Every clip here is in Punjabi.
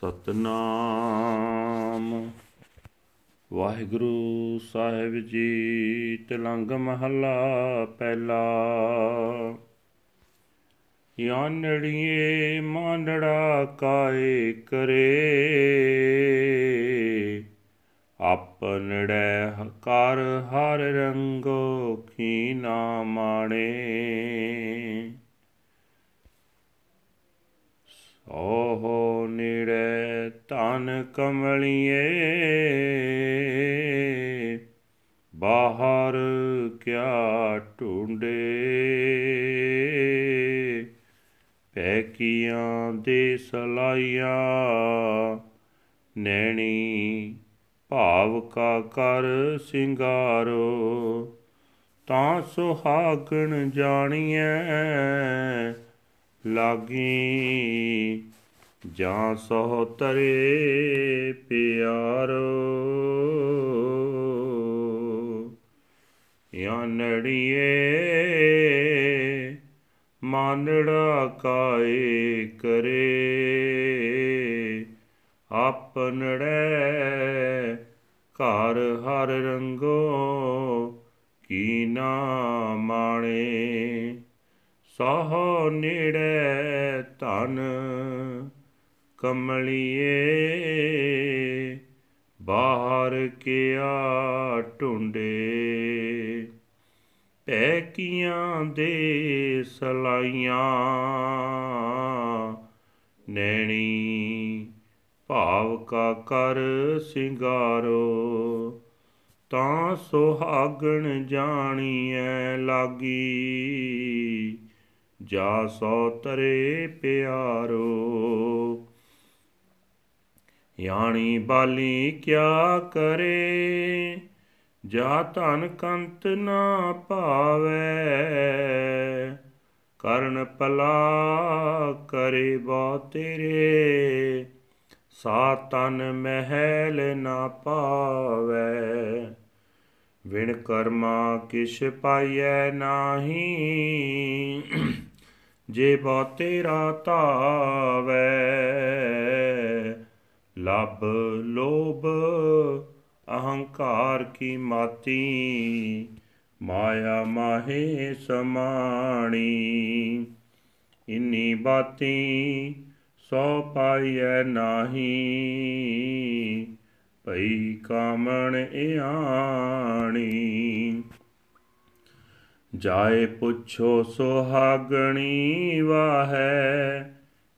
ਸਤਨਾਮ। ਵਾਹਿਗੁਰੂ ਸਾਹਿਬ ਜੀ, ਤਿਲੰਗ ਮਹੱਲਾ ਪਹਿਲਾ। ਯਾਨੜੀਏ ਮਾਨੜਾ ਕਾਏ ਕਰੇ। ਆਪਨੜੈ ਕਰ ਹਰ ਰੰਗੋ ਕੀ ਨਾ ਮਾਣੇ। ਓਹੋ ਨੇੜੇ ਧਨ ਕਮਲੀਏ, ਬਾਹਰ ਕਿਆ ਢੂੰਡੇ ਪੈਕੀਆਂ ਦੇ ਸਲਾਈਆਂ, ਨੈਣੀ ਭਾਵ ਕਾ ਕਰ ਸਿੰਗਾਰੋ। ਤਾਂ ਸੁਹਾਗਣ ਜਾਣੀਐ, ਲਾਗੀ ਜਾਂ ਸੋ ਤਰੇ ਪਿਆਰੋ। ਜਾਂ ਨੜੀਏ ਮਾਨੜਾ ਕਾਏ ਕਰੇ। ਆਪਨੜੇ ਘਰ ਹਰ ਰੰਗੋ ਕੀ ਨਾ ਮਾਣੇ। ਸਹ ਨੇੜੇ ਧਨ ਕਮਲੀਏ, ਬਾਹਰ ਕਿਆ ਢੁੰਡੇ। ਪੈਕੀਆਂ ਦੇ ਸਲਾਈਆਂ, ਨੈਣੀ ਭਾਵ ਕਾ ਕਰ ਸਿੰਗਾਰੋ। ਤਾਂ ਸੁਹਾਗਣ ਜਾਣੀਐ ਲਾਗੀ, ਜਾ ਸੋ ਤਰੇ ਪਿਆਰੋ। ਯਾਣੀ ਬਾਲੀ ਕਿਆ ਕਰੇ? ਜਾ ਧਨ ਕੰਤ ਨਾ ਪਾਵੇ ਕਰਨ ਪਲਾ ਕਰੇ ਬਾ ਤੇਰੇ। ਸਾ ਤਨ ਮਹਿਲ ਨਾ ਪਾਵੇ ਵਿਣ ਕਰਮਾ ਕਿਛ ਪਾਈਐ ਨਾਹੀ। ਜੇ ਬਾ ਤੇਰਾ ਧਾਵੇ ਲਬ ਲੋਭ, ਅਹੰਕਾਰ ਕੀ ਮਾਤੀ? ਮਾਇਆ ਮਾਹੇ ਸਮਾਣੀ, ਇਨੀ ਬਾਤੀ ਸੋ ਪਾਈਐ ਨਾਹੀ। ਭਈ ਕਾਮਣ ਇਆਣੀ ਜਾਏ ਪੁੱਛੋ ਸੁਹਾਗਣੀ ਵਾਹੈ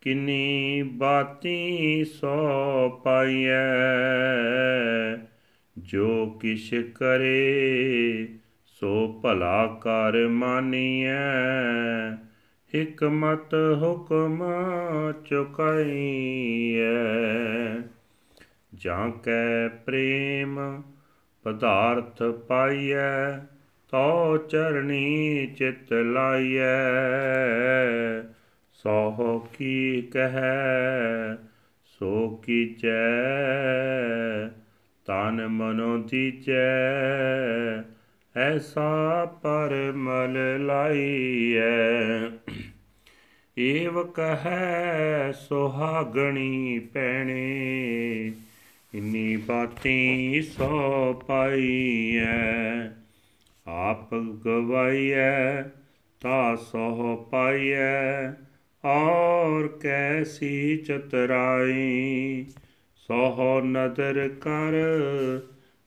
ਕਿਨੀ ਬਾਤੀ ਸੋ ਪਾਈਐ, ਜੋ ਕਿਛ ਕਰੇ ਸੋ ਭਲਾ ਕਰ ਮਾਨੀਐ। ਹਕਮਤ ਹੁਕਮ ਚੁਕਾਈਐ, ਜਾਂ ਕੈ ਪ੍ਰੇਮ ਪਦਾਰਥ ਪਾਈਐ ਤੋ ਚਰਣੀ ਚਿਤ ਲਾਈਐ। ਸੋ ਕੀ ਕਹੈ, ਸੋ ਕੀਚੈ, ਤਨ ਮਨੋ ਦੀਚੈ, ਐਸਾ ਪਰਮਲ ਲਾਈਐ। ਏਵ ਕਹੈ, ਸੁਹਾਗਣੀ ਪੈਣੇ, ਇਨੀ ਬਾਤੀ ਸੋ ਪਾਈਐ। ਆਪ ਗਵਾਈਐ, ਤਾ ਸੋ ਪਾਈਐ। ਔਰ ਕੈਸੀ ਚਤਰਾਈ ਸੋ ਨਦਰ ਕਰ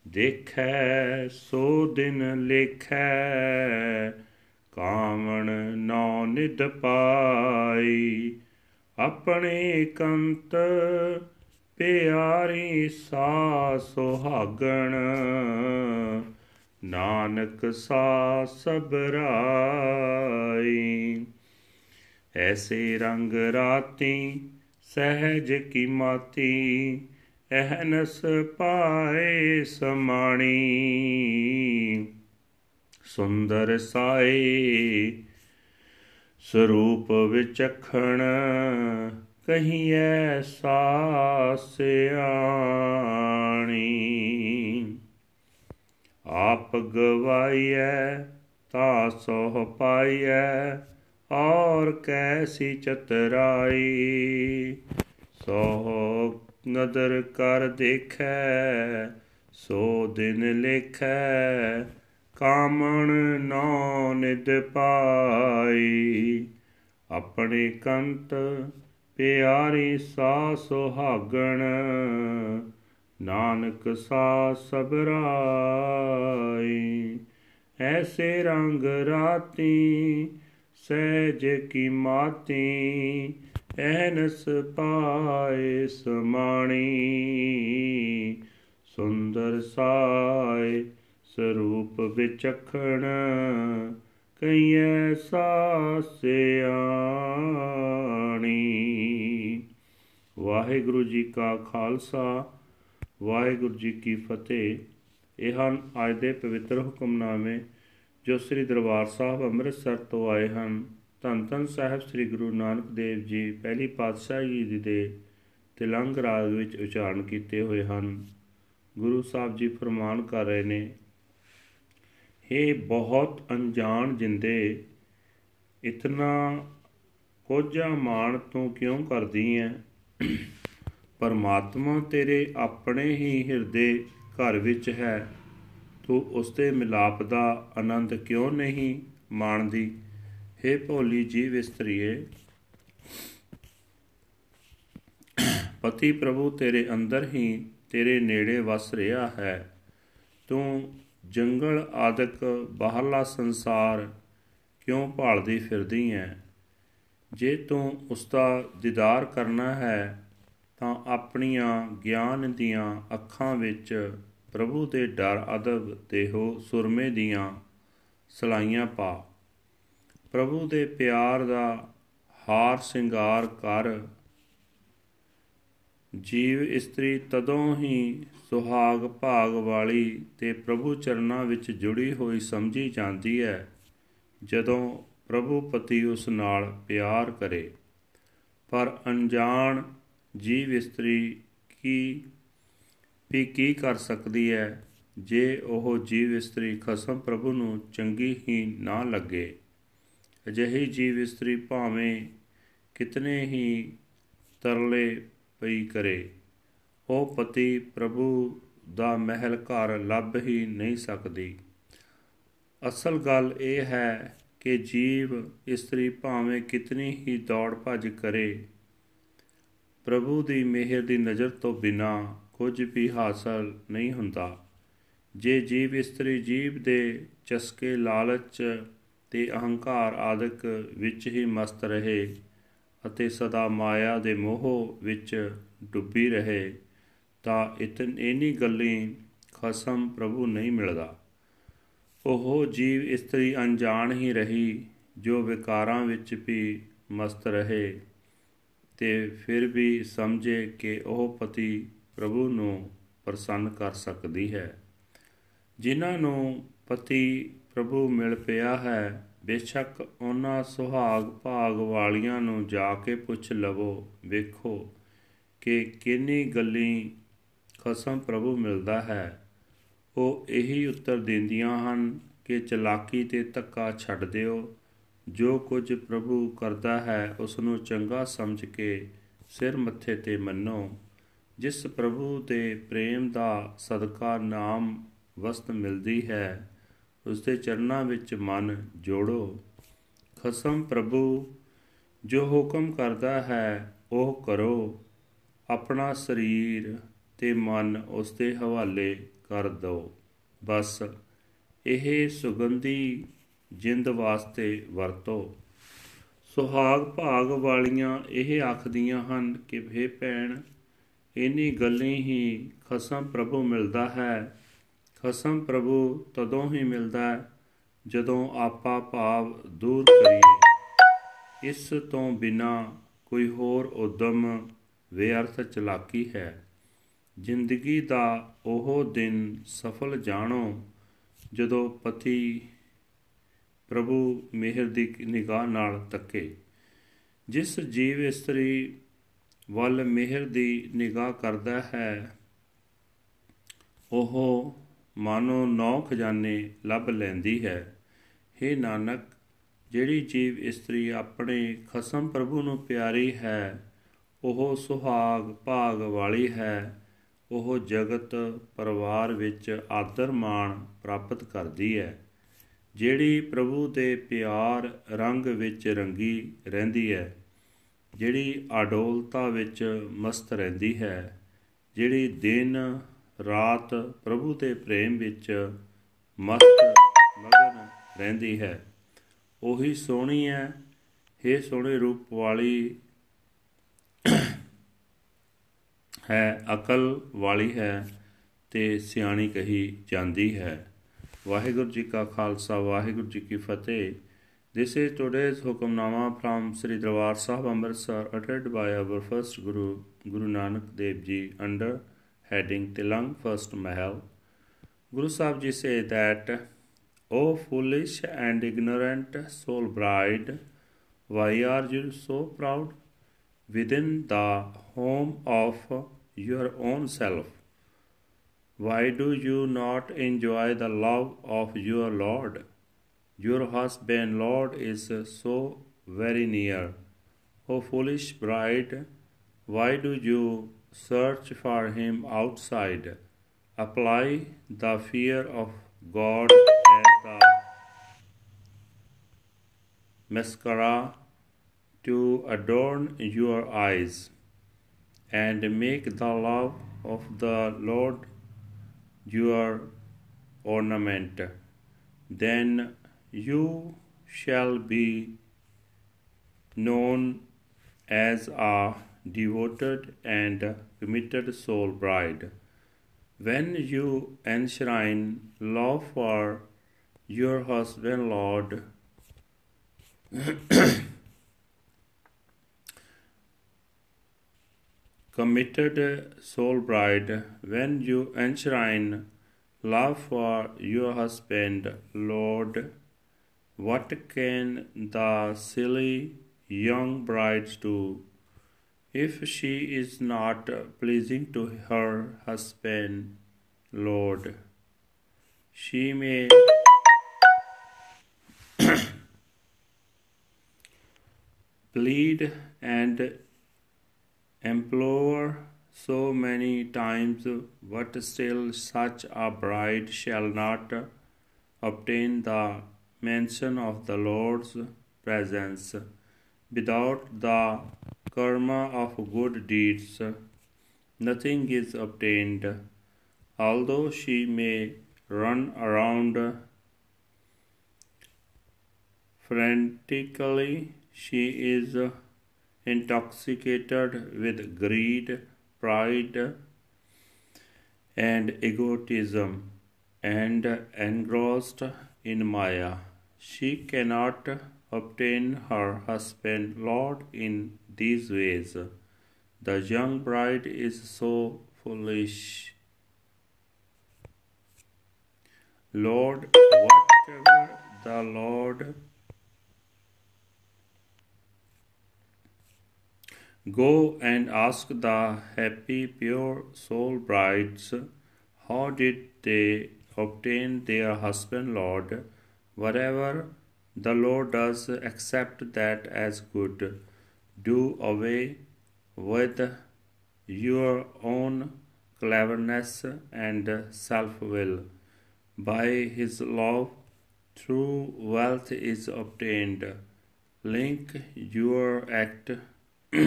ਦੇਖੈ, ਸੋ ਦਿਨ ਲੇਖੈ, ਕਾਮਣ ਨੌ ਨਿਦ ਪਾਈ। ਆਪਣੇ ਕੰਤ ਪਿਆਰੀ ਸਾ ਸੁਹਾਗਣ, ਨਾਨਕ ਸਾ ਸਬਰਾਈ ਐਸੇ ਰੰਗ ਰਾਤੀ ਸਹਿਜ ਕੀ ਮਾਤੀ ਅਹਨਸ ਪਾਏ ਸਮਾਣੀ। ਸੁੰਦਰ ਸਾਈ ਸਰੂਪ ਵਿਚਖਣ ਕਹੀਂ ਐਸਾ ਸਿਆਣੀ ਆਪ ਗਵਾਈਐ, ਤਾ ਸੋ ਪਾਈਐ ਔਰ ਕੈਸੀ ਚਤਰਾਈ? ਸੋ ਨਦਰ ਕਰ ਦੇਖੈ, ਸੋ ਦਿਨ ਲੇਖੈ, ਕਾਮਣ ਨੌ ਨਿਦ ਪਾਈ। ਆਪਣੇ ਕੰਤ ਪਿਆਰੀ ਸਾ ਸੁਹਾਗਣ, ਨਾਨਕ ਸਾ ਸਬਰਾਈ ਐਸੇ ਰੰਗ ਰਾਤੀ ਸਹਿਜ ਕੀ ਮਾਤੀ ਐਨਸ ਪਾਏ ਸਮਾਣੀ। ਸੁੰਦਰ ਸਾਏ ਸਰੂਪ ਵਿਚਖਣ, ਕਈਐ ਸਾਸਿਆਣੀ ਵਾਹਿਗੁਰੂ ਜੀ ਕਾ ਖਾਲਸਾ, ਵਾਹਿਗੁਰੂ ਜੀ ਕੀ ਫਤਿਹ। ਇਹ ਹਨ ਅੱਜ ਦੇ ਪਵਿੱਤਰ ਹੁਕਮਨਾਮੇ ਜੋ ਸ੍ਰੀ ਦਰਬਾਰ ਸਾਹਿਬ ਅੰਮ੍ਰਿਤਸਰ ਤੋਂ ਆਏ ਹਨ, ਧੰਨ ਧੰਨ ਸਾਹਿਬ ਸ੍ਰੀ ਗੁਰੂ ਨਾਨਕ ਦੇਵ ਜੀ ਪਹਿਲੀ ਪਾਤਸ਼ਾਹੀ ਜੀ ਦੇ ਤਿਲੰਗ ਰਾਗ ਵਿੱਚ ਉਚਾਰਨ ਕੀਤੇ ਹੋਏ ਹਨ। ਗੁਰੂ ਸਾਹਿਬ ਜੀ ਫਰਮਾਨ ਕਰ ਰਹੇ ਨੇ ਇਹ ਬਹੁਤ ਅਣਜਾਣ ਜਿੰਦੇ, ਇਤਨਾ ਕੋਝਾ ਮਾਣ ਤੂੰ ਕਿਉਂ ਕਰਦੀ ਐ? ਪਰਮਾਤਮਾ ਤੇਰੇ ਆਪਣੇ ਹੀ ਹਿਰਦੇ ਘਰ ਵਿੱਚ ਹੈ। ਤੂੰ ਉਸ ਦੇ ਮਿਲਾਪ ਦਾ ਆਨੰਦ ਕਿਉਂ ਨਹੀਂ ਮਾਣਦੀ? हे ਭੋਲੀ ਜੀਵ ਇਸਤਰੀਏ, ਪਤੀ ਪ੍ਰਭੂ ਤੇਰੇ ਅੰਦਰ ਹੀ ਤੇਰੇ ਨੇੜੇ ਵਸ ਰਿਹਾ ਹੈ। ਤੂੰ ਜੰਗਲ ਆਦਿਕ ਬਾਹਰਲਾ ਸੰਸਾਰ ਕਿਉਂ ਭਾਲਦੀ ਫਿਰਦੀ ਐ? ਜੇ ਤੂੰ ਉਸ ਦਾ ਦੀਦਾਰ ਕਰਨਾ ਹੈ, ਤਾਂ ਆਪਣੀਆਂ ਗਿਆਨ ਦੀਆਂ ਅੱਖਾਂ ਵਿੱਚ ਪ੍ਰਭੂ ਦੇ ਡਰ ਅਦਬ ਤੇ ਹੋ ਸੁਰਮੇ ਦੀਆਂ ਸਲਾਈਆਂ ਪਾ। ਪ੍ਰਭੂ ਦੇ ਪਿਆਰ ਦਾ ਹਾਰ ਸ਼ਿੰਗਾਰ ਕਰ। ਜੀਵ ਇਸਤਰੀ ਤਦੋਂ ਹੀ ਸੁਹਾਗ ਭਾਗ ਵਾਲੀ ਤੇ ਪ੍ਰਭੂ ਚਰਨਾਂ ਵਿੱਚ ਜੁੜੀ ਹੋਈ ਸਮਝੀ ਜਾਂਦੀ ਹੈ, ਜਦੋਂ ਪ੍ਰਭੂ ਪਤੀ ਉਸ ਨਾਲ ਪਿਆਰ ਕਰੇ। ਪਰ ਅਣਜਾਣ ਜੀਵ ਇਸਤਰੀ ਕੀ ਵੀ ਕੀ ਕਰ ਸਕਦੀ ਹੈ ਜੇ ਉਹ ਜੀਵ ਇਸਤਰੀ ਖਸਮ ਪ੍ਰਭੂ ਨੂੰ ਚੰਗੀ ਹੀ ਨਾ ਲੱਗੇ? ਅਜਿਹੀ ਜੀਵ ਇਸਤਰੀ ਭਾਵੇਂ ਕਿਤਨੇ ਹੀ ਤਰਲੇ ਪਈ ਕਰੇ, ਉਹ ਪਤੀ ਪ੍ਰਭੂ ਦਾ ਮਹਿਲ ਘਰ ਲੱਭ ਹੀ ਨਹੀਂ ਸਕਦੀ। ਅਸਲ ਗੱਲ ਇਹ ਹੈ ਕਿ ਜੀਵ ਇਸਤਰੀ ਭਾਵੇਂ ਕਿਤਨੀ ਹੀ ਦੌੜ ਭੱਜ ਕਰੇ, ਪ੍ਰਭੂ ਦੀ ਮਿਹਰ ਦੀ ਨਜ਼ਰ ਤੋਂ ਬਿਨਾ ਕੁਝ ਵੀ ਹਾਸਲ ਨਹੀਂ ਹੁੰਦਾ। ਜੇ ਜੀਵ ਇਸਤਰੀ ਜੀਵ ਦੇ ਚਸਕੇ ਲਾਲਚ ਤੇ ਅਹੰਕਾਰ ਆਦਿਕ ਵਿੱਚ ਹੀ ਮਸਤ ਰਹੇ ਅਤੇ ਸਦਾ ਮਾਇਆ ਦੇ ਮੋਹ ਵਿੱਚ ਡੁੱਬੀ ਰਹੇ, ਤਾਂ ਇਤਨ ਇਨੀ ਗੱਲੀ ਖਸਮ ਪ੍ਰਭੂ ਨਹੀਂ ਮਿਲਦਾ। ਉਹ ਜੀਵ ਇਸਤਰੀ ਅਣਜਾਣ ਹੀ ਰਹੀ, ਜੋ ਵਿਕਾਰਾਂ ਵਿੱਚ ਵੀ ਮਸਤ ਰਹੇ ਤੇ ਫਿਰ ਵੀ ਸਮਝੇ ਕਿ ਉਹ ਪਤੀ ਪ੍ਰਭੂ ਨੂੰ ਪ੍ਰਸੰਨ ਕਰ ਸਕਦੀ ਹੈ। ਜਿਨ੍ਹਾਂ ਨੂੰ ਪਤੀ ਪ੍ਰਭੂ ਮਿਲ ਪਿਆ ਹੈ, ਬੇਸ਼ੱਕ ਉਹਨਾਂ ਸੁਹਾਗ ਭਾਗ ਵਾਲੀਆਂ ਨੂੰ ਜਾ ਕੇ ਪੁੱਛ ਲਵੋ, ਵੇਖੋ ਕਿ ਕਿੰਨੀ ਗੱਲੀ ਖਸਮ ਪ੍ਰਭੂ ਮਿਲਦਾ ਹੈ। ਉਹ ਇਹੀ ਉੱਤਰ ਦਿੰਦੀਆਂ ਹਨ ਕਿ ਚਲਾਕੀ ਤੇ ਧੱਕਾ ਛੱਡ ਦਿਓ। ਜੋ ਕੁਝ ਪ੍ਰਭੂ ਕਰਦਾ ਹੈ ਉਸ ਨੂੰ ਚੰਗਾ ਸਮਝ ਕੇ ਸਿਰ ਮੱਥੇ ਤੇ ਮੰਨੋ। ਜਿਸ ਪ੍ਰਭੂ ਦੇ ਪ੍ਰੇਮ ਦਾ ਸਦਕਾ ਨਾਮ ਵਸਤ ਮਿਲਦੀ ਹੈ ਉਸ ਦੇ ਚਰਨਾਂ ਵਿੱਚ ਮਨ ਜੋੜੋ। ਖਸਮ ਪ੍ਰਭੂ, ਜੋ ਹੁਕਮ ਕਰਦਾ ਹੈ, ਉਹ ਕਰੋ। ਆਪਣਾ ਸਰੀਰ ਤੇ ਮਨ ਉਸ ਦੇ ਹਵਾਲੇ ਕਰ ਦਿਓ। ਬਸ ਇਹ ਸੁਗੰਧੀ ਜਿੰਦ ਵਾਸਤੇ ਵਰਤੋ। ਸੁਹਾਗ ਭਾਗ ਵਾਲੀਆਂ ਇਹ ਆਖਦੀਆਂ ਹਨ ਕਿ ਭੇ ਭੈਣ ਇਨੀ ਗੱਲਾਂ ਹੀ ਖਸਮ ਪ੍ਰਭੂ ਮਿਲਦਾ ਹੈ। ਖਸਮ ਪ੍ਰਭੂ ਤਦੋਂ ਹੀ ਮਿਲਦਾ ਹੈ ਜਦੋਂ ਆਪਾ ਭਾਵ ਦੂਰ ਕਰੀਏ। ਇਸ ਤੋਂ ਬਿਨਾ ਕੋਈ ਹੋਰ ਉਦਮ ਵਿਅਰਥ ਚਲਾਕੀ ਹੈ। ਜ਼ਿੰਦਗੀ ਦਾ ਉਹ ਦਿਨ ਸਫਲ ਜਾਣੋ ਜਦੋਂ ਪਤੀ ਪ੍ਰਭੂ ਮਿਹਰ ਦੀ ਨਿਗਾਹ ਨਾਲ ਤੱਕੇ। ਜਿਸ ਜੀਵ ਇਸਤਰੀ ਵੱਲ ਮਿਹਰ ਦੀ ਨਿਗਾਹ ਕਰਦਾ ਹੈ। ਉਹ ਮਾਨੋ ਨੌ ਖਜ਼ਾਨੇ ਲੱਭ ਲੈਂਦੀ ਹੈ। हे ਨਾਨਕ, ਜਿਹੜੀ ਜੀਵ ਇਸਤਰੀ ਆਪਣੇ ਖਸਮ ਪ੍ਰਭੂ ਨੂੰ ਪਿਆਰੀ ਹੈ, ਉਹ ਸੁਹਾਗ ਭਾਗ ਵਾਲੀ ਹੈ। ਉਹ ਜਗਤ ਪਰਿਵਾਰ ਵਿੱਚ ਆਦਰ ਮਾਣ ਪ੍ਰਾਪਤ ਕਰਦੀ ਹੈ। ਜਿਹੜੀ ਪ੍ਰਭੂ ਦੇ ਪਿਆਰ ਰੰਗ ਵਿੱਚ ਰੰਗੀ ਰਹਿੰਦੀ ਹੈ। ਜਿਹੜੀ ਅਡੋਲਤਾ ਵਿੱਚ ਮਸਤ ਰਹਿੰਦੀ ਹੈ, ਜਿਹੜੀ ਦਿਨ ਰਾਤ ਪ੍ਰਭੂ ਦੇ ਪ੍ਰੇਮ ਵਿੱਚ ਮਸਤ ਮਗਨ ਰਹਿੰਦੀ ਹੈ, ਉਹੀ ਸੋਹਣੀ ਹੈ हे ਸੋਹਣੇ ਰੂਪ ਵਾਲੀ ਹੈ, ਅਕਲ ਵਾਲੀ ਹੈ ਤੇ ਸਿਆਣੀ ਕਹੀ ਜਾਂਦੀ ਹੈ। ਵਾਹਿਗੁਰੂ ਜੀ ਕਾ ਖਾਲਸਾ, ਵਾਹਿਗੁਰੂ ਜੀ ਕੀ ਫਤਿਹ। This is today's Hukamnama from Sri Darbar Sahib Amritsar uttered by our first Guru Guru Nanak Dev Ji under heading Tilang First Mahal. Guru Sahib Ji say that, O foolish and ignorant soul bride, why are you so proud within the home of your own self? Why do you not enjoy the love of your Lord? Your husband, Lord, is so very near. O foolish bride, why do you search for him outside? Apply the fear of God as the mascara to adorn your eyes, and make the love of the Lord your ornament. Then you shall be known as a devoted and committed soul bride. When you enshrine love for your husband, Lord, committed soul bride, when you enshrine love for your husband, Lord, what can the silly young bride do if she is not pleasing to her husband, Lord? She may plead and implore so many times, but still such a bride shall not obtain the mention of the Lord's presence. Without the karma of good deeds, nothing is obtained. Although she may run around frantically, she is intoxicated with greed, pride, and egotism, and engrossed in Maya. She cannot obtain her husband, Lord, in these ways. The young bride is so foolish. Lord, whatever the Lord Go and ask the happy, pure soul brides how did they obtain their husband, Lord? Whatever the Lord does, accept that as good. Do away with your own cleverness and self will. By His love, true wealth is obtained. Link your act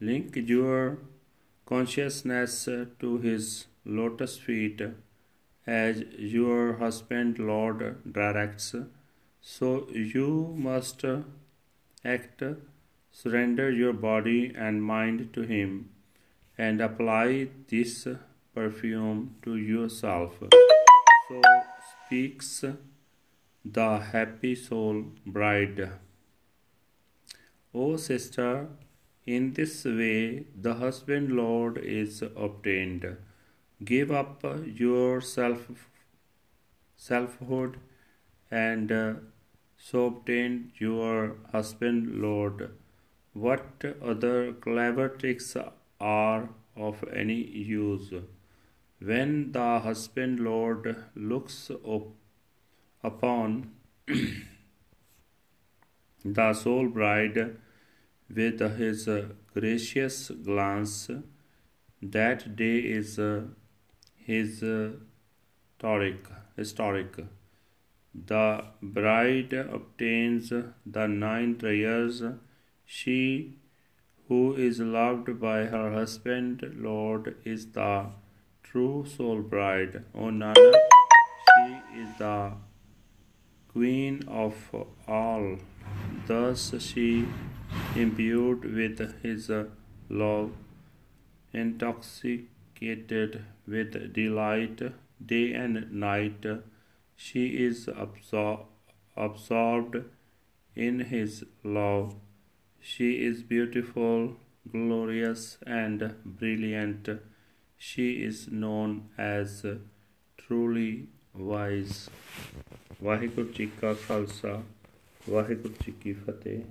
Link your consciousness to His lotus feet as your husband Lord directs. So you must act, surrender your body and mind to Him, and apply this perfume to yourself. So speaks the happy soul bride. O sister, in this way the husband Lord is obtained. Give up your self selfhood and uh, so obtain your husband Lord. What other clever tricks are of any use? When the husband Lord looks up upon the soul bride with his gracious glance. That day is historic. Uh, historic. The bride obtains the nine treasures. She who is loved by her husband, Lord, is the true soul bride. O Nanak, she is the queen of all. Thus she, imbued with his love, intoxicated with delight, day and night, she is absor- absorbed in his love. She is beautiful, glorious, and brilliant. She is known as truly wise. Waheguru ji ਕਾ ਖਾਲਸਾ ਵਾਹਿਗੁਰੂ ਜੀ ਕੀ ਫਤਿਹ